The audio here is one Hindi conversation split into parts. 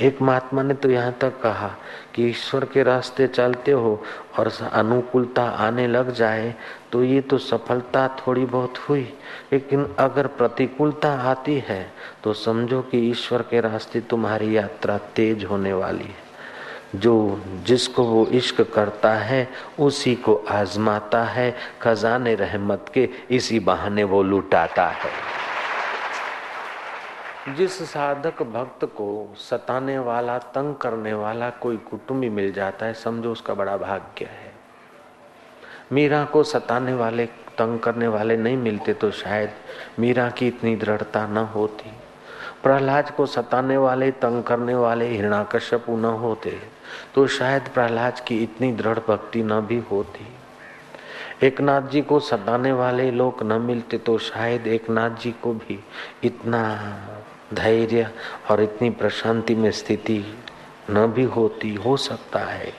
एक महात्मा ने तो यहाँ तक कहा कि ईश्वर के रास्ते चलते हो और अनुकूलता आने लग जाए तो ये तो सफलता थोड़ी बहुत हुई। लेकिन अगर प्रतिकूलता आती है तो समझो कि ईश्वर के रास्ते तुम्हारी यात्रा तेज होने वाली है। जो जिसको वो इश्क करता है, उसी को आजमाता है। खजाने रहमत के इसी बहाने वो लुटाता है। जिस साधक भक्त को सताने वाला, तंग करने वाला कोई कुटुंबी मिल जाता है, समझो उसका बड़ा भाग्य है। मीरा को सताने वाले, तंग करने वाले नहीं मिलते तो शायद मीरा की इतनी दृढ़ता न होती। प्रहलाद को सताने वाले, तंग करने वाले हिरणाकश्यपु न होते तो शायद प्रहलाद की इतनी दृढ़ भक्ति न भी होती। एकनाथ जी को सताने वाले लोग न मिलते तो शायद एकनाथ जी को भी इतना धैर्य और इतनी प्रशांति में स्थिति न भी होती हो सकता है।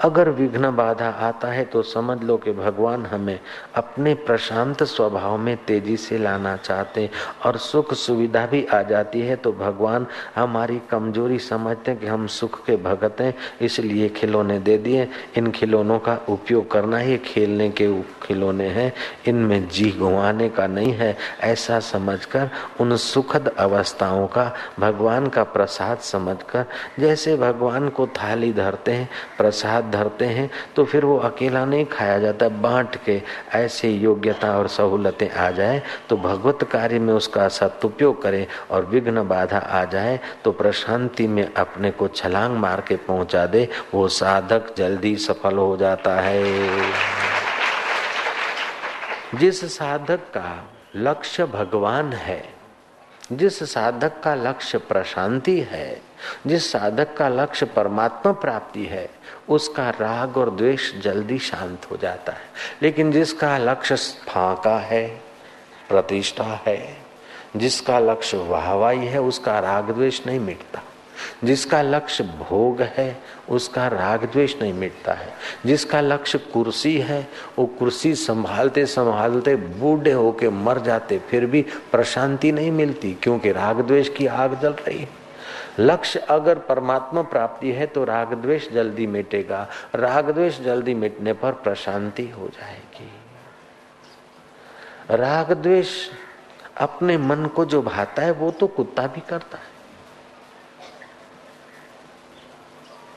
अगर विघ्न बाधा आता है तो समझ लो कि भगवान हमें अपने प्रशांत स्वभाव में तेज़ी से लाना चाहते हैं और सुख सुविधा भी आ जाती है तो भगवान हमारी कमज़ोरी समझते हैं कि हम सुख के भगत हैं, इसलिए खिलौने दे दिए। इन खिलौनों का उपयोग करना ही खेलने के खिलौने हैं। इनमें जी गुवाने का नहीं है। ऐसा समझकर, उन सुखद अवस्थाओं का भगवान का प्रसाद समझकर, जैसे भगवान को थाली धरते हैं, प्रसाद धरते हैं तो फिर वो अकेला नहीं खाया जाता। बांट के ऐसे योग्यता और सहूलतें आ जाए तो भगवत कार्य में उसका सदुपयोग करें और विघ्न बाधा आ जाए तो प्रशांति में अपने को छलांग मार के पहुँचा दे। वो साधक जल्दी सफल हो जाता है। जिस साधक का लक्ष्य भगवान है जिस साधक का लक्ष्य प्रशांति है, जिस साधक का लक्ष्य परमात्मा प्राप्ति है, उसका राग और द्वेष जल्दी शांत हो जाता है। लेकिन जिसका लक्ष्य फाका है, प्रतिष्ठा है, जिसका लक्ष्य वाहवाही है, उसका राग द्वेष नहीं मिटता। जिसका लक्ष्य भोग है, उसका राग द्वेष नहीं मिटता है। जिसका लक्ष्य कुर्सी है, वो कुर्सी संभालते संभालते बूढ़े होके मर जाते, फिर भी प्रशांति नहीं मिलती, क्योंकि राग द्वेष की आग जल रही है। लक्ष्य अगर परमात्मा प्राप्ति है तो राग द्वेष जल्दी मिटेगा। राग द्वेष जल्दी मिटने पर प्रशांति हो जाएगी। राग द्वेष अपने मन को जो भाता है, वो तो कुत्ता भी करता है।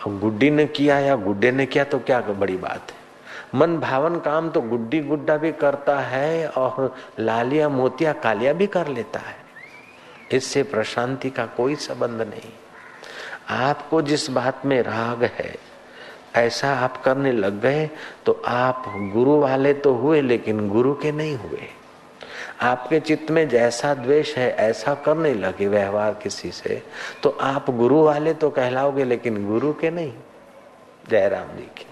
गुड्डी ने किया या गुड्डे ने किया तो क्या बड़ी बात है? मन भावन काम तो गुड्डी गुड्डा भी करता है और लालिया मोतिया कालिया भी कर लेता है। इससे प्रशांति का कोई संबंध नहीं। आपको जिस बात में राग है, ऐसा आप करने लग गए तो आप गुरु वाले तो हुए लेकिन गुरु के नहीं हुए। आपके चित्त में जैसा द्वेष है, ऐसा करने लगे व्यवहार किसी से तो आप गुरु वाले तो कहलाओगे, लेकिन गुरु के नहीं। जयराम जी की।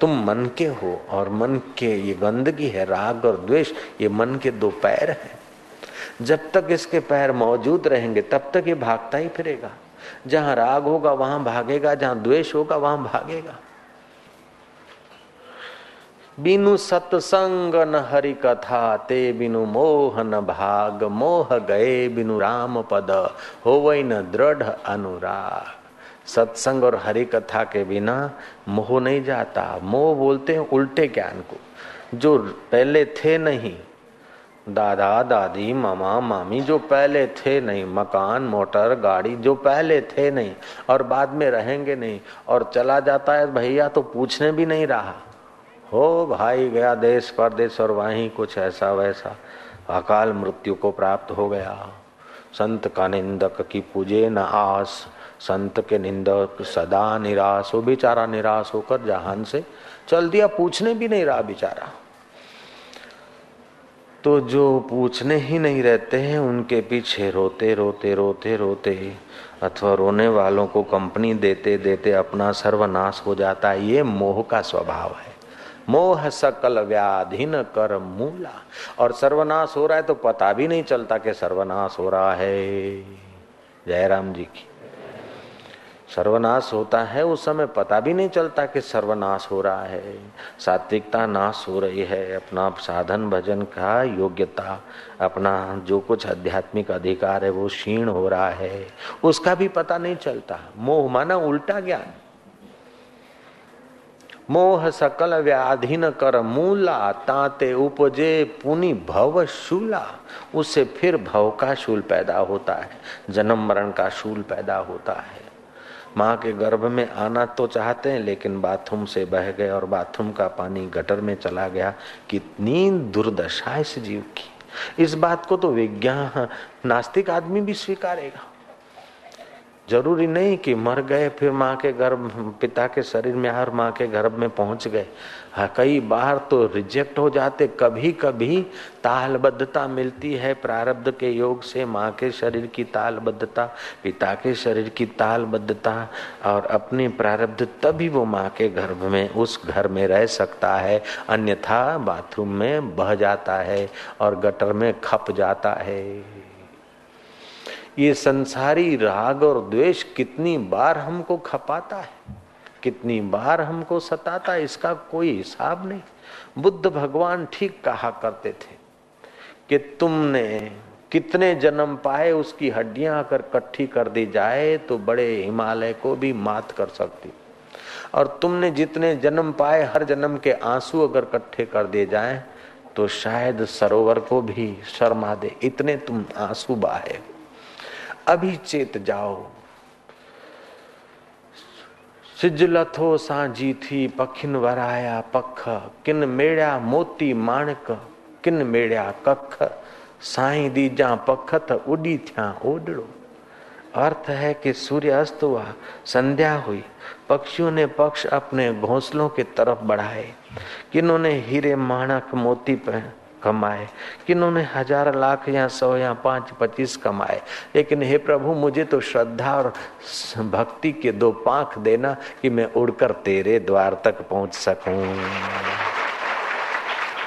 तुम मन के हो, और मन के ये गंदगी है, राग और द्वेष, ये मन के दो पैर हैं। जब तक इसके पैर मौजूद रहेंगे, तब तक ये भागता ही फिरेगा। जहाँ राग होगा, वहाँ भागेगा, जहाँ द्वेष होगा, वहाँ भागेगा। बिनु सत्संग न हरि कथा, ते बिनु मोह न भाग, मोह गए बिनु राम पद हो वही न दृढ़ अनुराग। सत्संग और हरि कथा के बिना मोह नहीं जाता। मोह बोलते हैं उल्टे ज्ञान को। जो पहले थे नहीं, दादा, दादी, मामा, मामी, जो पहले थे नहीं, मकान, मोटर, गाड़ी, जो पहले थे नहीं, और बाद में रहेंगे नहीं, और चला जाता है, भैया तो पूछने भी नहीं रहा। हो भाई गया देश परदेश और वहीं कुछ ऐसा वैसा। अकाल मृत्यु को प्राप्त हो गया। संत का निंदक की पूजे न आस। संत के निंदक सदा निराश हो। बेचारा निराश होकर जहान से चल दिया। पूछने भी नहीं रहा बेचारा। तो जो पूछने ही नहीं रहते हैं, उनके पीछे रोते रोते रोते रोते अथवा रोने वालों को कंपनी देते देते अपना सर्वनाश हो जाता है। ये मोह का स्वभाव है। मोह सकल व्याधीन कर मूला। और सर्वनाश हो रहा है तो पता भी नहीं चलता कि सर्वनाश हो रहा है। जयराम जी की। सर्वनाश होता है, उस समय पता भी नहीं चलता कि सर्वनाश हो रहा है। सात्विकता नाश हो रही है, अपना साधन भजन का योग्यता, अपना जो कुछ आध्यात्मिक अधिकार है वो क्षीण हो रहा है। उसका भी पता नहीं चलता। मोह माना उल्टा ज्ञान। मोह सकल व्याधीन कर मूला, ताते उपजे पुनि भव शूला। उससे फिर भव का शूल पैदा होता है, जन्म मरण का शूल पैदा होता है। माँ के गर्भ में आना तो चाहते हैं, लेकिन बाथरूम से बह गए और बाथरूम का पानी गटर में चला गया। कितनी दुर्दशा इस जीव की। इस बात को तो विज्ञान, नास्तिक आदमी भी स्वीकारेगा। ज़रूरी नहीं कि मर गए, फिर माँ के गर्भ पिता के शरीर में हर माँ के गर्भ में पहुँच गए। हाँ कई बार तो रिजेक्ट हो जाते कभी कभी तालबद्धता मिलती है प्रारब्ध के योग से, माँ के शरीर की तालबद्धता, पिता के शरीर की तालबद्धता, और अपनी प्रारब्ध तभी वो माँ के गर्भ में, उस घर में रह सकता है। अन्यथा बाथरूम में बह जाता है और गटर में खप जाता है। ये संसारी राग और द्वेष कितनी बार हमको खपाता है, कितनी बार हमको सताता है, इसका कोई हिसाब नहीं। बुद्ध भगवान ठीक कहा करते थे कि तुमने कितने जन्म पाए, उसकी हड्डियाँ अगर इकट्ठी कर दी जाए तो बड़े हिमालय को भी मात कर सकती। और तुमने जितने जन्म पाए, हर जन्म के आँसू अगर इकट्ठे कर दिए जाए तो शायद सरोवर को भी शर्मा दे, इतने तुम आँसू बहाए। अभी चेत जाओ। सिजलथो साजी थी पखिन वराया पख, किन मेड़ा मोती माणक, किन मेड़ा कख। साई दीजा पखत उड़ी थिया ओडड़ो। अर्थ है कि सूर्य अस्त हुआ, संध्या हुई। पक्षियों ने पक्ष अपने घोंसलों की तरफ़ बढ़ाए। किन्होंने हीरे माणक मोती पर कमाए। किन्होंने हज़ार लाख या सौ या पाँच, पच्चीस कमाए। लेकिन हे प्रभु, मुझे तो श्रद्धा और भक्ति के दो पांख देना कि मैं उड़कर तेरे द्वार तक पहुँच सकूँ।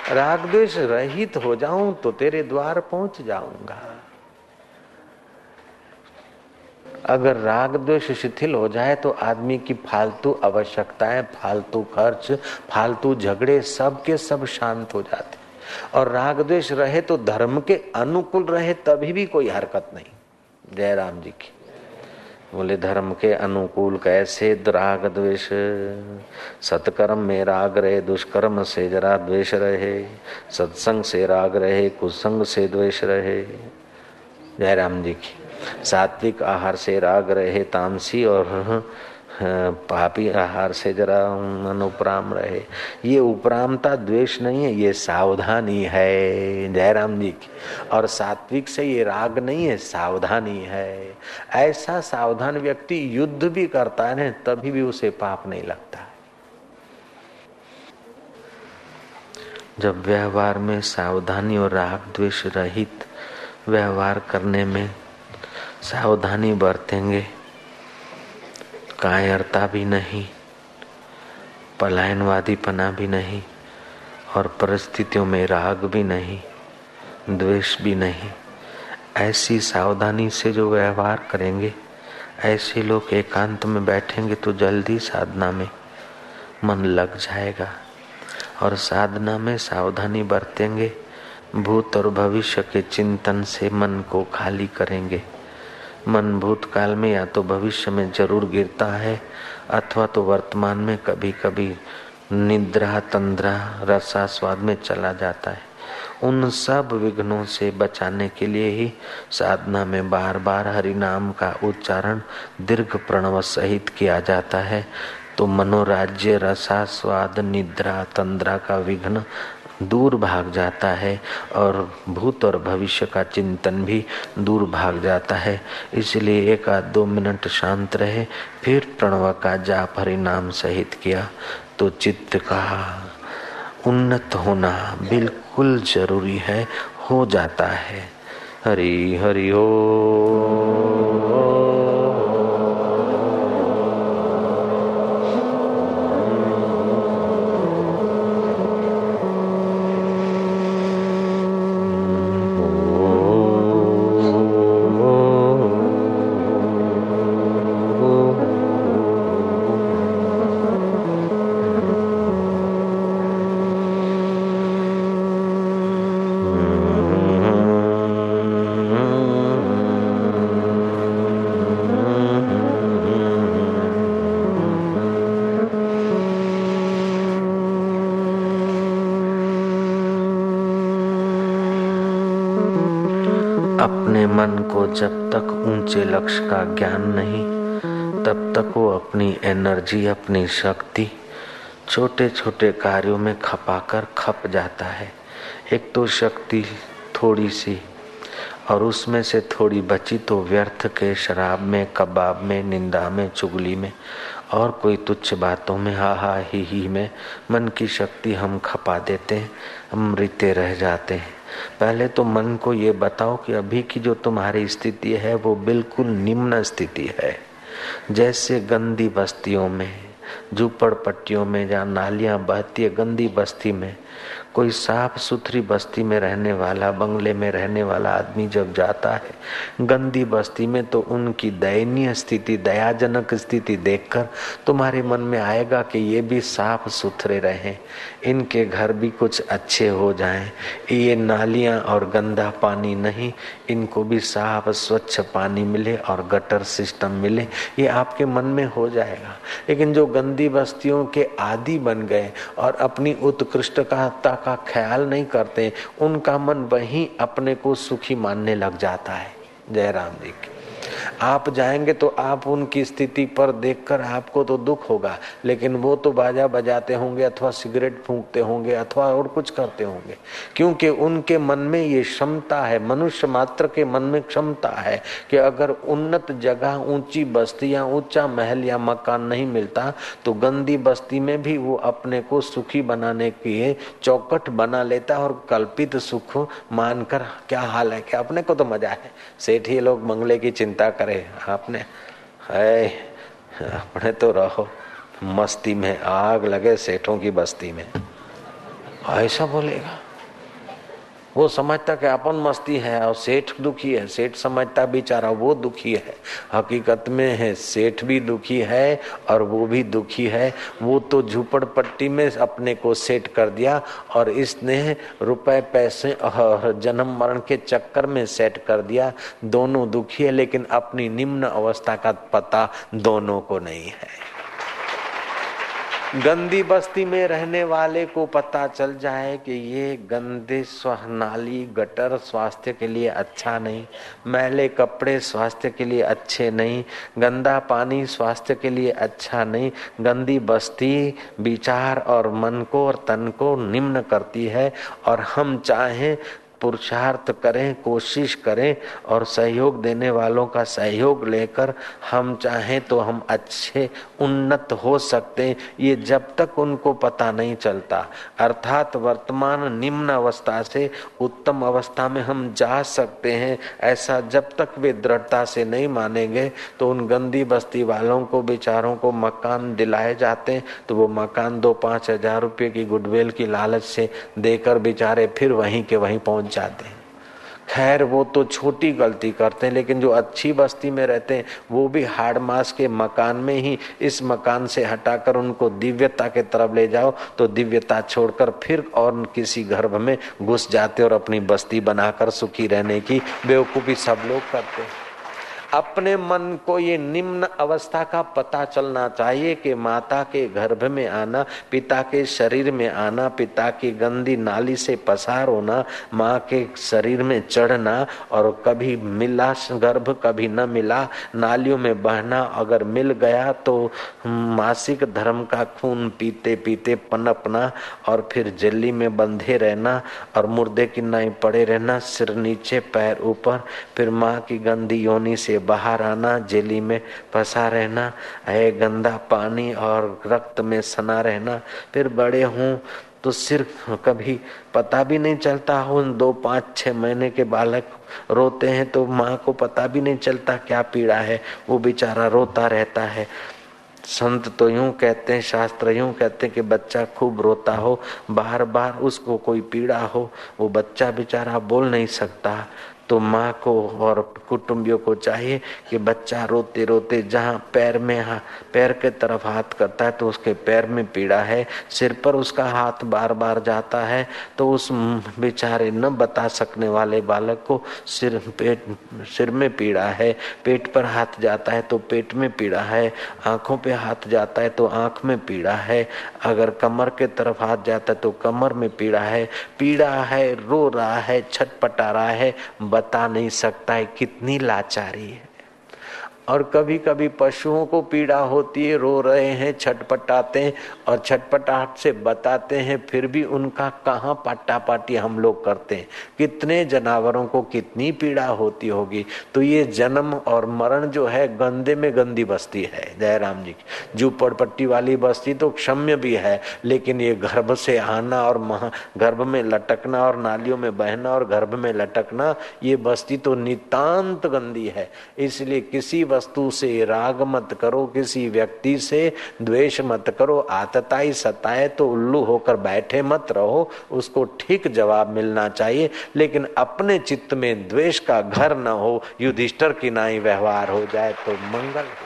राग द्वेष रहित हो जाऊँ तो तेरे द्वार पहुँच जाऊँगा। अगर राग द्वेष शिथिल हो जाए तो आदमी की फालतू आवश्यकताएँ, फालतू खर्च, फालतू झगड़े सब के सब शांत हो जाते। और राग द्वेष रहे तो धर्म के अनुकूल रहे तभी भी कोई हरकत नहीं। जय राम जी की। बोले, धर्म के अनुकूल कैसे राग द्वेष? सत्कर्म में राग रहे, दुष्कर्म से जरा द्वेष रहे। सत्संग से राग रहे, कुसंग से द्वेष रहे। जय राम जी की। सात्विक आहार से राग रहे, तामसी और पापी आहार से जरा मन उपराम रहे। ये उपरामता द्वेष नहीं है, ये सावधानी है, जयराम जी की। और सात्विक से ये राग नहीं है, सावधानी है। ऐसा सावधान व्यक्ति युद्ध भी करता है, तभी भी उसे पाप नहीं लगता। जब व्यवहार में सावधानी और राग द्वेष रहित व्यवहार करने में सावधानी बरतेंगे कायरता भी नहीं, पलायनवादीपना भी नहीं, और परिस्थितियों में राग भी नहीं, द्वेष भी नहीं। ऐसी सावधानी से जो व्यवहार करेंगे, ऐसे लोग एकांत में बैठेंगे तो जल्दी साधना में मन लग जाएगा। और साधना में सावधानी बरतेंगे, भूत और भविष्य के चिंतन से मन को खाली करेंगे। मन भूतकाल में या तो भविष्य में ज़रूर गिरता है, अथवा तो वर्तमान में कभी कभी निद्रा, तंद्रा रसा स्वाद में चला जाता है। उन सब विघ्नों से बचाने के लिए ही साधना में बार बार हरि नाम का उच्चारण दीर्घ प्रणव सहित किया जाता है। तो मनोराज्य रसा स्वाद निद्रा, तंद्रा का विघ्न दूर भाग जाता है और भूत और भविष्य का चिंतन भी दूर भाग जाता है। इसलिए एक आध दो मिनट शांत रहे, फिर प्रणव का जाप हरिनाम सहित किया। तो चित्त का उन्नत होना बिल्कुल ज़रूरी है, हो जाता है। हरी हरि ओ ऊँचे लक्ष्य का ज्ञान नहीं। तब तक वो अपनी एनर्जी, अपनी शक्ति छोटे छोटे कार्यों में खपाकर खप जाता है। एक तो शक्ति थोड़ी सी और उसमें से थोड़ी बची तो व्यर्थ के शराब में, कबाब में, निंदा में, चुगली में और कोई तुच्छ बातों में हा हा ही ही में मन की शक्ति हम खपा देते हैं, हम मृत्य रह जाते हैं। पहले तो मन को ये बताओ कि अभी की जो तुम्हारी स्थिति है, वो बिल्कुल निम्न स्थिति है। जैसे गंदी बस्तियों में, झूपड़पट्टियों में जहाँ नालियाँ बहती है, गंदी बस्ती में, कोई साफ़ सुथरी बस्ती में रहने वाला, बंगले में रहने वाला आदमी जब जाता है, गंदी बस्ती में तो उनकी दयनीय स्थिति, दयाजनक स्थिति देखकर तुम्हारे मन में आएगा कि ये भी साफ़ सुथरे रहें। इनके घर भी कुछ अच्छे हो जाएँ। ये नालियाँ और गंदा पानी नहीं, इनको भी साफ़ स्वच्छ पानी मिले और गटर सिस्टम मिले। ये आपके मन में हो जाएगा। लेकिन जो गंदी बस्तियों के आदि बन गए और अपनी उत्कृष्टता का ख्याल नहीं करते, उनका मन वहीं अपने को सुखी मानने लग जाता है। जयराम जी की। आप जाएँगे तो आप उनकी स्थिति पर देखकर आपको तो दुख होगा, लेकिन वो तो बाजा बजाते होंगे अथवा सिगरेट फूंकते होंगे अथवा और कुछ करते होंगे। क्योंकि उनके मन में ये क्षमता है, मनुष्य मात्र के मन में क्षमता है कि अगर उन्नत जगह, ऊँची बस्ती या ऊँचा महल या मकान नहीं मिलता तो गंदी बस्ती में भी वो अपने को सुखी बनाने के चौकट बना लेता और कल्पित सुख मानकर, क्या हाल है? क्या? अपने को तो मज़ा है। सेठ ही लोग मंगले की चिंता करे। आपने है अपने तो रहो, मस्ती में आग लगे सेठों की बस्ती में। ऐसा बोलेगा वो समझता कि अपन मस्ती है और सेठ दुखी है, सेठ समझता बेचारा वो दुखी है। हकीकत में है, सेठ भी दुखी है और वो भी दुखी है। वो तो झूपड़पट्टी में अपने को सेट कर दिया और इसने रुपए, पैसे और जन्म मरण के चक्कर में सेट कर दिया। दोनों दुखी है, लेकिन अपनी निम्न अवस्था का पता दोनों को नहीं है। गंदी बस्ती में रहने वाले को पता चल जाए कि ये गंदे नाली गटर स्वास्थ्य के लिए अच्छा नहीं, मैले कपड़े स्वास्थ्य के लिए अच्छे नहीं, गंदा पानी स्वास्थ्य के लिए अच्छा नहीं, गंदी बस्ती विचार और मन को और तन को निम्न करती है। और हम चाहें पुरुषार्थ करें, कोशिश करें और सहयोग देने वालों का सहयोग लेकर हम चाहें तो हम अच्छे, उन्नत हो सकते हैं। ये जब तक उनको पता नहीं चलता। अर्थात वर्तमान निम्न अवस्था से उत्तम अवस्था में हम जा सकते हैं। ऐसा जब तक वे दृढ़ता से नहीं मानेंगे तो उन गंदी बस्ती वालों को, बेचारों को मकान दिलाए जाते हैं। तो वो मकान दो पाँच हज़ार रुपये की गुडवेल की लालच से देकर बेचारे फिर वहीं के वहीं पहुँच जाते हैं। खैर, वो तो छोटी गलती करते हैं, लेकिन जो अच्छी बस्ती में रहते हैं, वो भी हार्ड मास के मकान में ही इस मकान से हटाकर उनको दिव्यता के तरफ़ ले जाओ तो दिव्यता छोड़कर फिर और किसी गर्भ में घुस जाते और अपनी बस्ती बनाकर सुखी रहने की बेवकूफ़ी सब लोग करते हैं। अपने मन को ये निम्न अवस्था का पता चलना चाहिए कि माता के गर्भ में आना, पिता के शरीर में आना, पिता की गंदी नाली से पसार होना, माँ के शरीर में चढ़ना और कभी मिला, गर्भ कभी न मिला, नालियों में बहना अगर मिल गया तो मासिक धर्म का खून पीते पीते पनपना और फिर जल्ली में बंधे रहना और मुर्दे की नाई पड़े रहना, सिर नीचे, पैर ऊपर, फिर माँ की गंदी योनी से बाहर आना, जेली में फंसा रहना, है गंदा पानी और रक्त में सना रहना, फिर बड़े हूँ तो सिर्फ़ कभी पता भी नहीं चलता। हो दो, पाँच छः महीने के बालक रोते हैं तो माँ को पता भी नहीं चलता क्या पीड़ा है, वो बेचारा रोता रहता है। संत तो यूँ कहते हैं, शास्त्र यूँ कहते हैं कि बच्चा खूब रोता हो बार बार उसको कोई पीड़ा हो, वो बच्चा बेचारा बोल नहीं सकता। तो माँ को और कुटुंबियों को चाहिए कि बच्चा रोते रोते जहाँ पैर में हा, पैर के तरफ़ हाथ करता है तो उसके पैर में पीड़ा है सिर पर उसका हाथ बार बार जाता है तो उस बेचारे न बता सकने वाले बालक को सिर पेट सिर में पीड़ा है पेट पर हाथ जाता है तो पेट में पीड़ा है आँखों पे हाथ जाता है तो आँख में पीड़ा है अगर कमर के तरफ़ हाथ जाता है तो कमर में पीड़ा है पीड़ा है रो रहा है छटपटा रहा है बता नहीं सकता है कितनी लाचारी है। और कभी कभी पशुओं को पीड़ा होती है, रो रहे हैं, छटपटाते हैं और छटपटाहट से बताते हैं, फिर भी उनका कहाँ पाटा पाटी हम लोग करते हैं? कितने जानवरों को कितनी पीड़ा होती होगी? तो ये जन्म और मरण जो है, गंदे में गंदी बस्ती है, जयराम जी की। झूपड़ पट्टी वाली बस्ती तो क्षम्य भी है, लेकिन ये गर्भ से आना और महा, गर्भ में लटकना और नालियों में बहना और गर्भ में लटकना, ये बस्ती तो नितांत गंदी है। इसलिए किसी वस्तु से राग मत करो, किसी व्यक्ति से द्वेष मत करो, आतताई सताए तो उल्लू होकर बैठे मत रहो, उसको ठीक जवाब मिलना चाहिए। लेकिन अपने चित्त में द्वेष का घर न हो, युधिष्ठर की नाई व्यवहार हो जाए तो मंगल हो।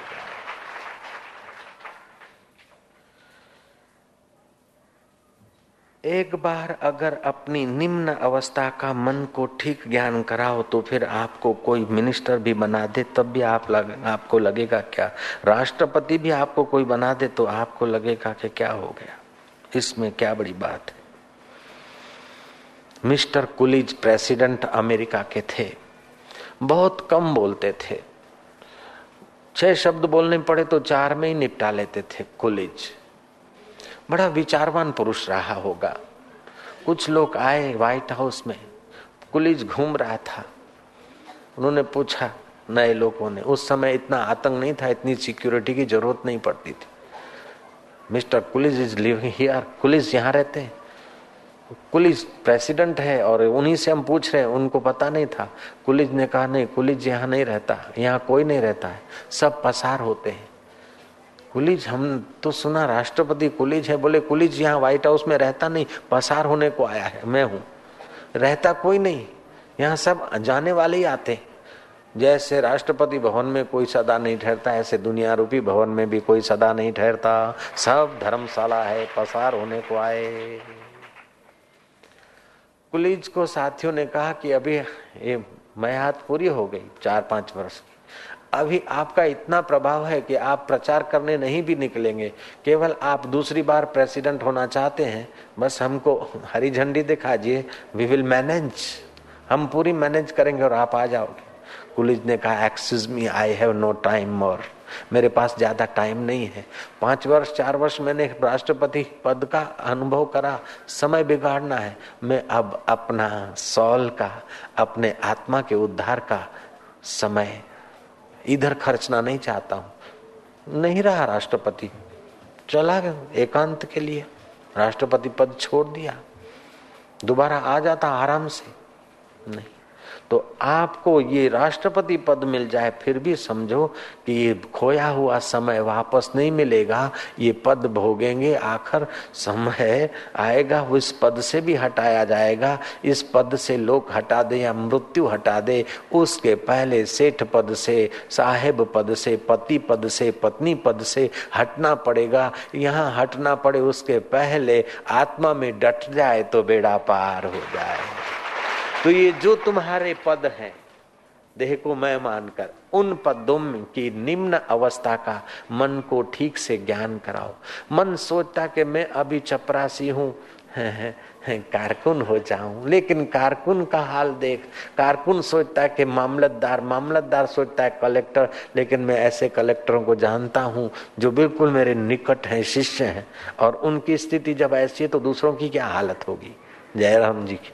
एक बार अगर अपनी निम्न अवस्था का मन को ठीक ज्ञान कराओ तो फिर आपको कोई मिनिस्टर भी बना दे तब भी आप लग, आपको लगेगा क्या? राष्ट्रपति भी आपको कोई बना दे तो आपको लगेगा कि क्या हो गया? इसमें क्या बड़ी बात है? मिस्टर कुलिज प्रेसिडेंट अमेरिका के थे। बहुत कम बोलते थे। छह शब्द बोलने पड़े तो चार में ही निपटा लेते थे कुलिज। बड़ा विचारवान पुरुष रहा होगा। कुछ लोग आए व्हाइट हाउस में, पुलिस घूम रहा था। उन्होंने पूछा, नए लोगों ने, उस समय इतना आतंक नहीं था, इतनी सिक्योरिटी की ज़रूरत नहीं पड़ती थी। Mister Coolidge is living here Coolidge यहाँ रहते हैं। कुलिस प्रेसिडेंट है और उन्हीं से हम पूछ रहे हैं, उनको पता नहीं था। कुलिस ने कहा, नहीं कुलिस यहाँ नहीं रहता, यहाँ कोई नहीं रहता है, सब पसार होते हैं। कुलिज, हम तो सुना राष्ट्रपति कुलिज है, बोले, कुलिज यहाँ व्हाइट हाउस में रहता नहीं, पसार होने को आया है, मैं हूँ। रहता कोई नहीं, यहाँ सब जाने वाले ही आते जैसे राष्ट्रपति भवन में कोई सदा नहीं ठहरता, ऐसे दुनिया रूपी भवन में भी कोई सदा नहीं ठहरता। सब धर्मशाला है, पसार होने को आए। कुलीज को साथियों ने कहा कि अभी ये मयात पूरी हो गई, चार पाँच वर्ष अभी आपका इतना प्रभाव है कि आप प्रचार करने नहीं भी निकलेंगे। केवल आप दूसरी बार प्रेसिडेंट होना चाहते हैं, बस हमको हरी झंडी दिखाइए वी विल मैनेज हम पूरी मैनेज करेंगे और आप आ जाओगे। कुलिज ने कहा excuse me I have no time more मेरे पास ज़्यादा टाइम नहीं है। पाँच वर्ष, चार वर्ष मैंने राष्ट्रपति पद का अनुभव करा। समय बिगाड़ना है। मैं अब अपना, सॉल का, अपने आत्मा के उद्धार का समय इधर खर्चना नहीं चाहता हूँ। नहीं रहा राष्ट्रपति। चला गया एकांत के लिए। राष्ट्रपति पद छोड़ दिया। दोबारा आ जाता आराम से। नहीं। तो आपको ये राष्ट्रपति पद मिल जाए, फिर भी समझो कि ये खोया हुआ समय वापस नहीं मिलेगा। ये पद भोगेंगे, आखिर समय आएगा इस पद से भी हटाया जाएगा। इस पद से लोग हटा दे या मृत्यु हटा दे, उसके पहले सेठ पद से, साहेब पद से, पति पद से, पत्नी पद से हटना पड़ेगा। यहाँ हटना पड़े, उसके पहले आत्मा में डट जाए तो बेड़ा पार हो जाए। तो ये जो तुम्हारे पद हैं देह को मैं मानकर, उन पदों की निम्न अवस्था का मन को ठीक से ज्ञान कराओ। मन सोचता कि मैं अभी चपरासी हूँ कारकुन हो जाऊँ। लेकिन कारकुन का हाल देख, कारकुन सोचता है कि मामलतदार मामलतदार सोचता है कलेक्टर, लेकिन मैं ऐसे कलेक्टरों को जानता हूँ जो बिल्कुल मेरे निकट हैं, शिष्य हैं, और उनकी स्थिति जब ऐसी है तो दूसरों की क्या हालत होगी? जयराम जी की।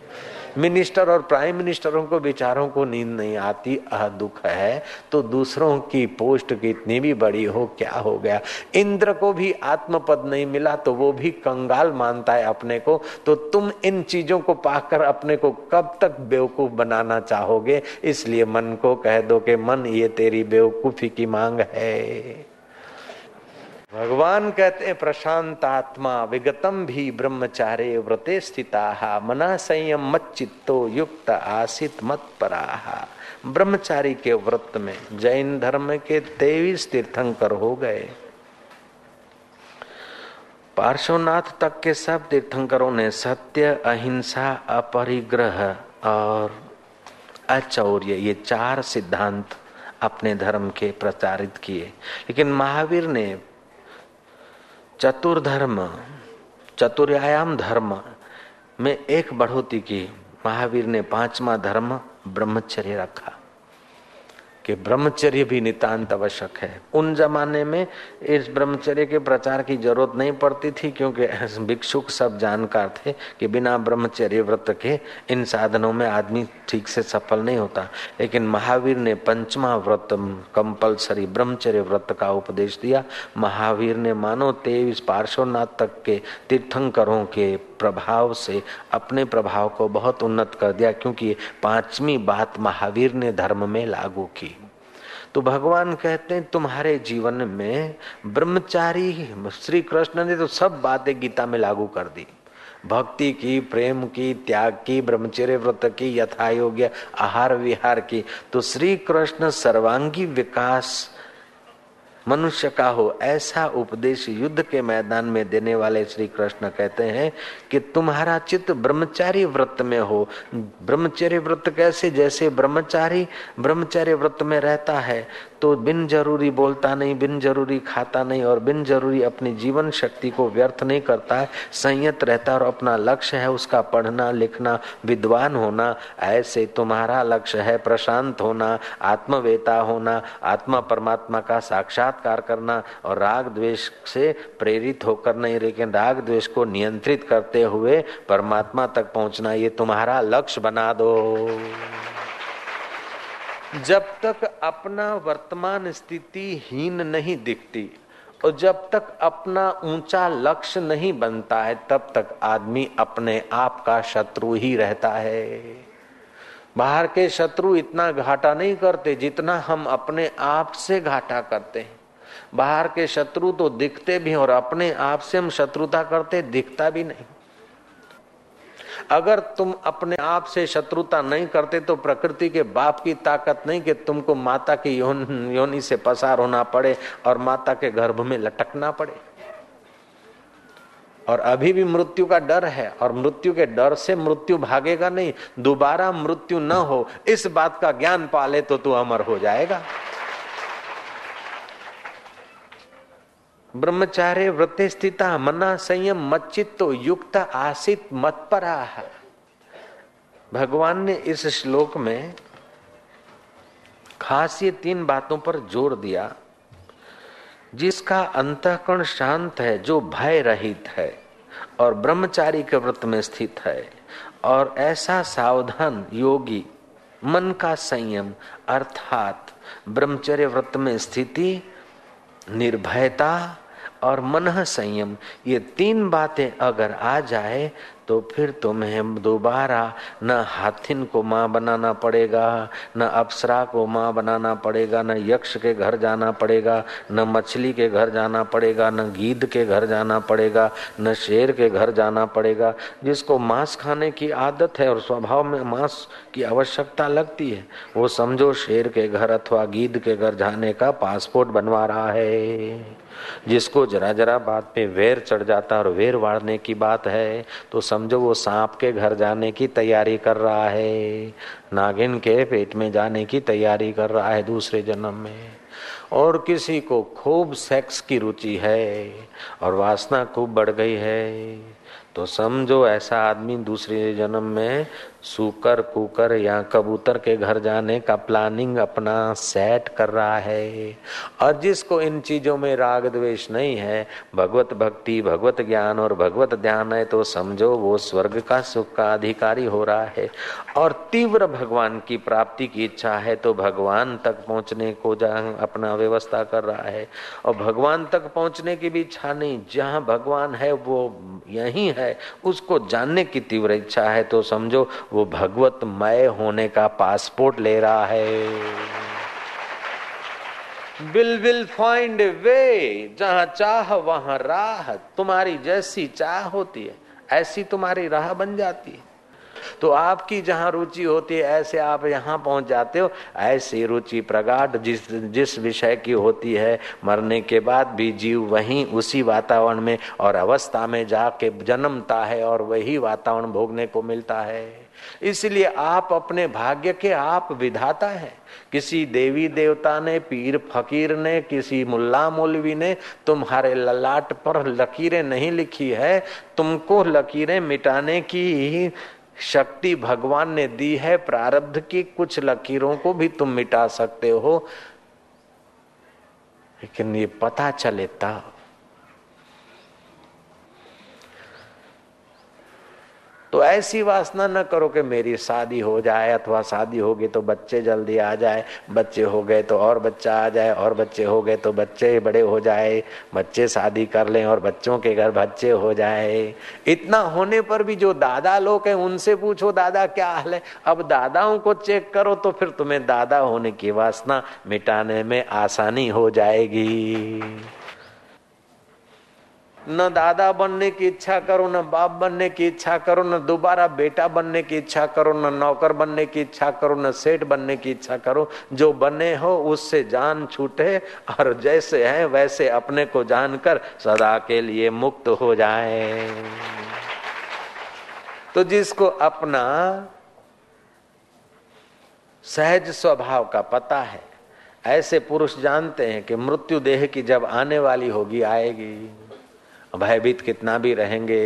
मिनिस्टर और प्राइम मिनिस्टरों को, बेचारों को नींद नहीं आती। अह, दुख है। तो दूसरों की पोस्ट कितनी भी बड़ी हो, क्या हो गया? इंद्र को भी आत्मपद नहीं मिला तो वो भी कंगाल मानता है अपने को। तो तुम इन चीज़ों को पाकर अपने को कब तक बेवकूफ़ बनाना चाहोगे? इसलिए मन को कह दो कि मन, ये तेरी बेवकूफ़ी की मांग है। भगवान कहते हैं प्रशांत आत्मा विगतम भी ब्रह्मचारे व्रते स्थिता। मना संयम मत चित्तो युक्त आसित मत पराहा ब्रह्मचारी के व्रत में जैन धर्म के तेईस तीर्थंकर हो गए। पार्श्वनाथ तक के सब तीर्थंकरों ने सत्य, अहिंसा, अपरिग्रह और अचौर्य, ये चार सिद्धांत अपने धर्म के प्रचारित किए। लेकिन महावीर ने चतुर्धर्म चतुर्यायाम धर्म में एक बढ़ोती की महावीर ने पांचवा धर्म ब्रह्मचर्य रखा। कि ब्रह्मचर्य भी नितांत आवश्यक है। उन जमाने में इस ब्रह्मचर्य के प्रचार की ज़रूरत नहीं पड़ती थी, क्योंकि भिक्षुक सब जानकार थे कि बिना ब्रह्मचर्य व्रत के इन साधनों में आदमी ठीक से सफल नहीं होता। लेकिन महावीर ने पंचमा व्रत, कंपलसरी ब्रह्मचर्य व्रत का उपदेश दिया। महावीर ने मानो तेईस पार्श्वनाथ तक के तीर्थंकरों के प्रभाव से, अपने प्रभाव को बहुत उन्नत कर दिया, क्योंकि पांचवी बात महावीर ने धर्म में लागू की। तो भगवान कहते हैं, तुम्हारे जीवन में ब्रह्मचारी श्री कृष्ण ने तो सब बातें गीता में लागू कर दी। भक्ति की, प्रेम की, त्याग की, ब्रह्मचर्य व्रत की यथा योग्य आहार विहार की। तो श्री कृष्ण सर्वांगी विकास मनुष्य का हो, ऐसा उपदेश युद्ध के मैदान में देने वाले श्री कृष्ण कहते हैं कि तुम्हारा चित्त ब्रह्मचारी व्रत में हो। ब्रह्मचर्य व्रत कैसे? जैसे ब्रह्मचारी ब्रह्मचर्य व्रत में रहता है तो बिन ज़रूरी बोलता नहीं, बिन ज़रूरी खाता नहीं और बिन ज़रूरी अपनी जीवन शक्ति को व्यर्थ नहीं करता। है संयत रहता है और अपना लक्ष्य है उसका पढ़ना, लिखना, विद्वान होना, ऐसे तुम्हारा लक्ष्य है प्रशांत होना, आत्मवेता होना, आत्मा परमात्मा का साक्षात्कार करना और राग द्वेष से प्रेरित होकर नहीं, लेकिन राग द्वेष को नियंत्रित करते हुए परमात्मा तक पहुँचना, ये तुम्हारा लक्ष्य बना दो। जब तक अपना वर्तमान स्थिति हीन नहीं दिखती और जब तक अपना ऊँचा लक्ष्य नहीं बनता है, तब तक आदमी अपने आप का शत्रु ही रहता है। बाहर के शत्रु इतना घाटा नहीं करते जितना हम अपने आप से घाटा करते हैं। बाहर के शत्रु तो दिखते भी और अपने आप से हम शत्रुता करते दिखता भी नहीं। अगर तुम अपने आप से शत्रुता नहीं करते तो प्रकृति के बाप की ताकत नहीं कि तुमको माता की योन, योनि से पसार होना पड़े और माता के गर्भ में लटकना पड़े। और अभी भी मृत्यु का डर है और मृत्यु के डर से मृत्यु भागेगा नहीं। दोबारा मृत्यु न हो इस बात का ज्ञान पाले तो तू अमर हो जाएगा। ब्रह्मचार्य व्रते स्थिता, मना संयम मच्चित्तो, युक्त आसित, मत परा भगवान ने इस श्लोक में खास ये तीन बातों पर ज़ोर दिया। जिसका अंतकरण शांत है, जो भय रहित है, और ब्रह्मचारी के व्रत में स्थित है, और ऐसा सावधान योगी, मन का संयम, अर्थात ब्रह्मचर्य व्रत में स्थिति, निर्भयता और मन संयम ये तीन बातें अगर आ जाए तो फिर तुम्हें दोबारा न हाथिन को माँ बनाना पड़ेगा, न अप्सरा को माँ बनाना पड़ेगा, न यक्ष के घर जाना पड़ेगा, न मछली के घर जाना पड़ेगा, न गीद के घर जाना पड़ेगा, न शेर के घर जाना पड़ेगा। जिसको मांस खाने की आदत है और स्वभाव में मांस की आवश्यकता लगती है, वो समझो शेर के घर अथवा गीद के घर जाने का पासपोर्ट बनवा रहा है। जिसको जरा जरा बात पे वेर चढ़ जाता है और वेर वाड़ने की बात है तो समझो वो सांप के घर जाने की तैयारी कर रहा है, नागिन के पेट में जाने की तैयारी कर रहा है दूसरे जन्म में। और किसी को खूब सेक्स की रुचि है और वासना खूब बढ़ गई है तो समझो ऐसा आदमी दूसरे जन्म में सुकर, कुकर या कबूतर के घर जाने का प्लानिंग अपना सेट कर रहा है। और जिसको इन चीज़ों में राग द्वेष नहीं है, भगवत भक्ति, भगवत ज्ञान और भगवत ध्यान है तो समझो वो स्वर्ग का सुख का अधिकारी हो रहा है। और तीव्र भगवान की प्राप्ति की इच्छा है तो भगवान तक पहुँचने को अपना व्यवस्था कर रहा है। और भगवान तक पहुँचने की भी इच्छा नहीं, जहाँ भगवान है वो यही है, उसको जानने की तीव्र इच्छा है तो समझो वो भगवत मय होने का पासपोर्ट ले रहा है। विल विल फाइंड वे जहाँ चाह वहाँ राह, तुम्हारी जैसी चाह होती है, ऐसी तुम्हारी राह बन जाती है। तो आपकी जहाँ रुचि होती है, ऐसे आप यहाँ पहुँच जाते हो, ऐसी रुचि प्रगाढ़ जिस जिस विषय की होती है, मरने के बाद भी जीव वहीं उसी वातावरण में और अवस्था में जाके जन्मता है और वही वातावरण भोगने को मिलता है। इसलिए आप अपने भाग्य के आप विधाता है। किसी देवी देवता ने, पीर फकीर ने, किसी मुल्ला मौलवी ने तुम्हारे ललाट पर लकीरें नहीं लिखी है। तुमको लकीरें मिटाने की शक्ति भगवान ने दी है। प्रारब्ध की कुछ लकीरों को भी तुम मिटा सकते हो। लेकिन ये पता चले तब तो ऐसी वासना न करो कि मेरी शादी हो जाए अथवा शादी होगी तो बच्चे जल्दी आ जाए। बच्चे हो गए तो और बच्चा आ जाए, और बच्चे हो गए तो बच्चे बड़े हो जाए। बच्चे शादी कर लें और बच्चों के घर बच्चे हो जाए। इतना होने पर भी जो दादा लोग हैं, उनसे पूछो, दादा, क्या हाल है? अब दादाओं को चेक करो तो फिर तुम्हें दादा होने की वासना मिटाने में आसानी हो जाएगी। न दादा बनने की इच्छा करो, न बाप बनने की इच्छा करो, न दोबारा बेटा बनने की इच्छा करो, न नौकर बनने की इच्छा करो, न सेठ बनने की इच्छा करो। जो बने हो, उससे जान छूटे और जैसे है, वैसे अपने को जानकर सदा के लिए मुक्त हो जाए। तो जिसको अपना सहज स्वभाव का पता है, ऐसे पुरुष जानते हैं कि मृत्यु देह की जब आने वाली होगी, आएगी। भयभीत कितना भी रहेंगे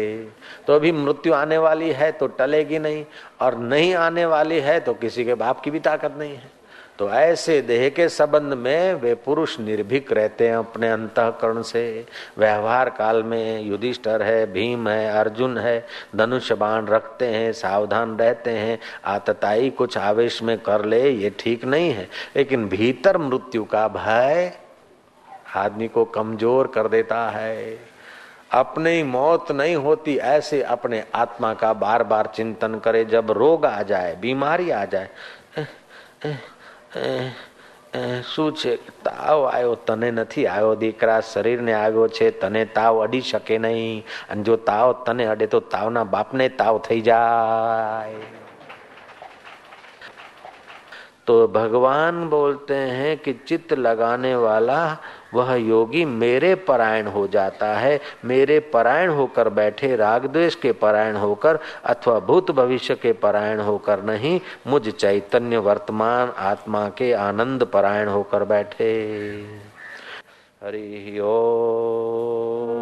तो अभी मृत्यु आने वाली है तो टलेगी नहीं, और नहीं आने वाली है तो किसी के बाप की भी ताकत नहीं है। तो ऐसे देह के संबंध में वे पुरुष निर्भीक रहते हैं अपने अंतकरण से। व्यवहार काल में युधिष्ठर है, भीम है, अर्जुन है धनुष बाण रखते हैं, सावधान रहते हैं, आतताई कुछ आवेश में कर ले, ये ठीक नहीं है। लेकिन भीतर मृत्यु का भय आदमी को कमज़ोर कर देता है। अपनी मौत नहीं होती ऐसे अपने आत्मा का बार बार चिंतन करे जब रोग आ जाए बीमारी आ जाए શું છે તાવ આવ્યો તને નથી આવ્યો દીકરા શરીરને આવ્યો છે તને તાવ અડી શકે નહીં અને જો તાવ તને અડે તો તાવના બાપને તાવ થઈ જાય तो भगवान बोलते हैं कि चित्त लगाने वाला वह योगी मेरे परायण हो जाता है। मेरे परायण होकर बैठे राग द्वेष के परायण होकर अथवा भूत भविष्य के परायण होकर नहीं, मुझ चैतन्य वर्तमान आत्मा के आनंद परायण होकर बैठे। हरि ओ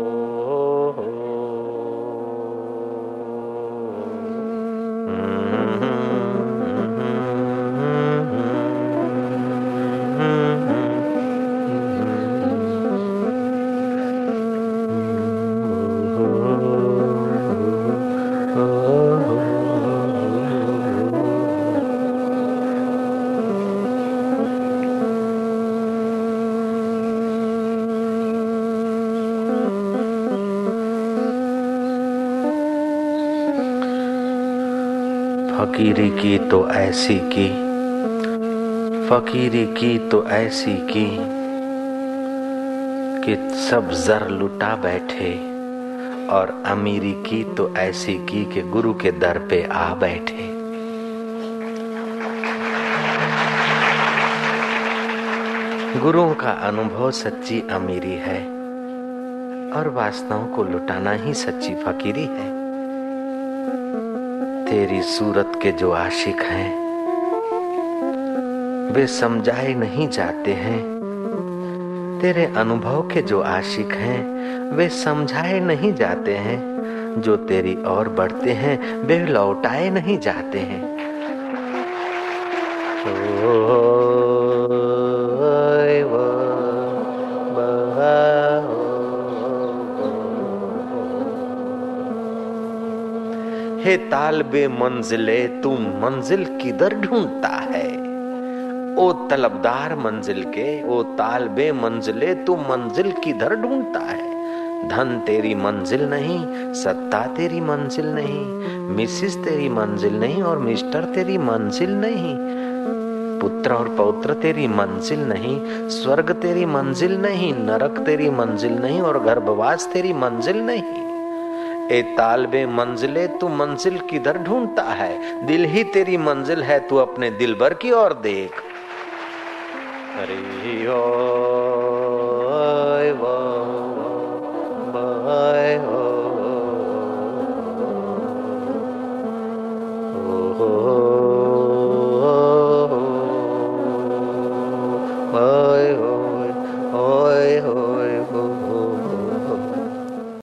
की तो ऐसी की, फकीरी की तो ऐसी की, कि सब जर लुटा बैठे और अमीरी की तो ऐसी की कि गुरु के दर पे आ बैठे। गुरुओं का अनुभव सच्ची अमीरी है और वासनाओं को लुटाना ही सच्ची फकीरी है। तेरी सूरत के जो आशिक हैं, वे समझाए नहीं जाते हैं। तेरे अनुभव के जो आशिक हैं, वे समझाए नहीं जाते हैं। जो तेरी और बढ़ते हैं, वे लौटाए नहीं जाते हैं। हे तालबे मंजिले, तू मंजिल किधर ढूंढता है? ओ तलबदार मंजिल के, ओ तालबे मंजिले, तू मंजिल किधर ढूंढता है? धन तेरी मंजिल नहीं, सत्ता तेरी मंजिल नहीं, मिसिस तेरी मंजिल नहीं और मिस्टर तेरी मंजिल नहीं, पुत्र और पौत्र तेरी मंजिल नहीं, स्वर्ग तेरी मंजिल नहीं, नरक तेरी मंजिल नहीं और गर्भवास तेरी मंजिल नहीं। ए तालबे मंजिले तू मंजिल किधर ढूंढता है दिल ही तेरी मंजिल है तू अपने दिल भर की ओर देख हरी हो Oh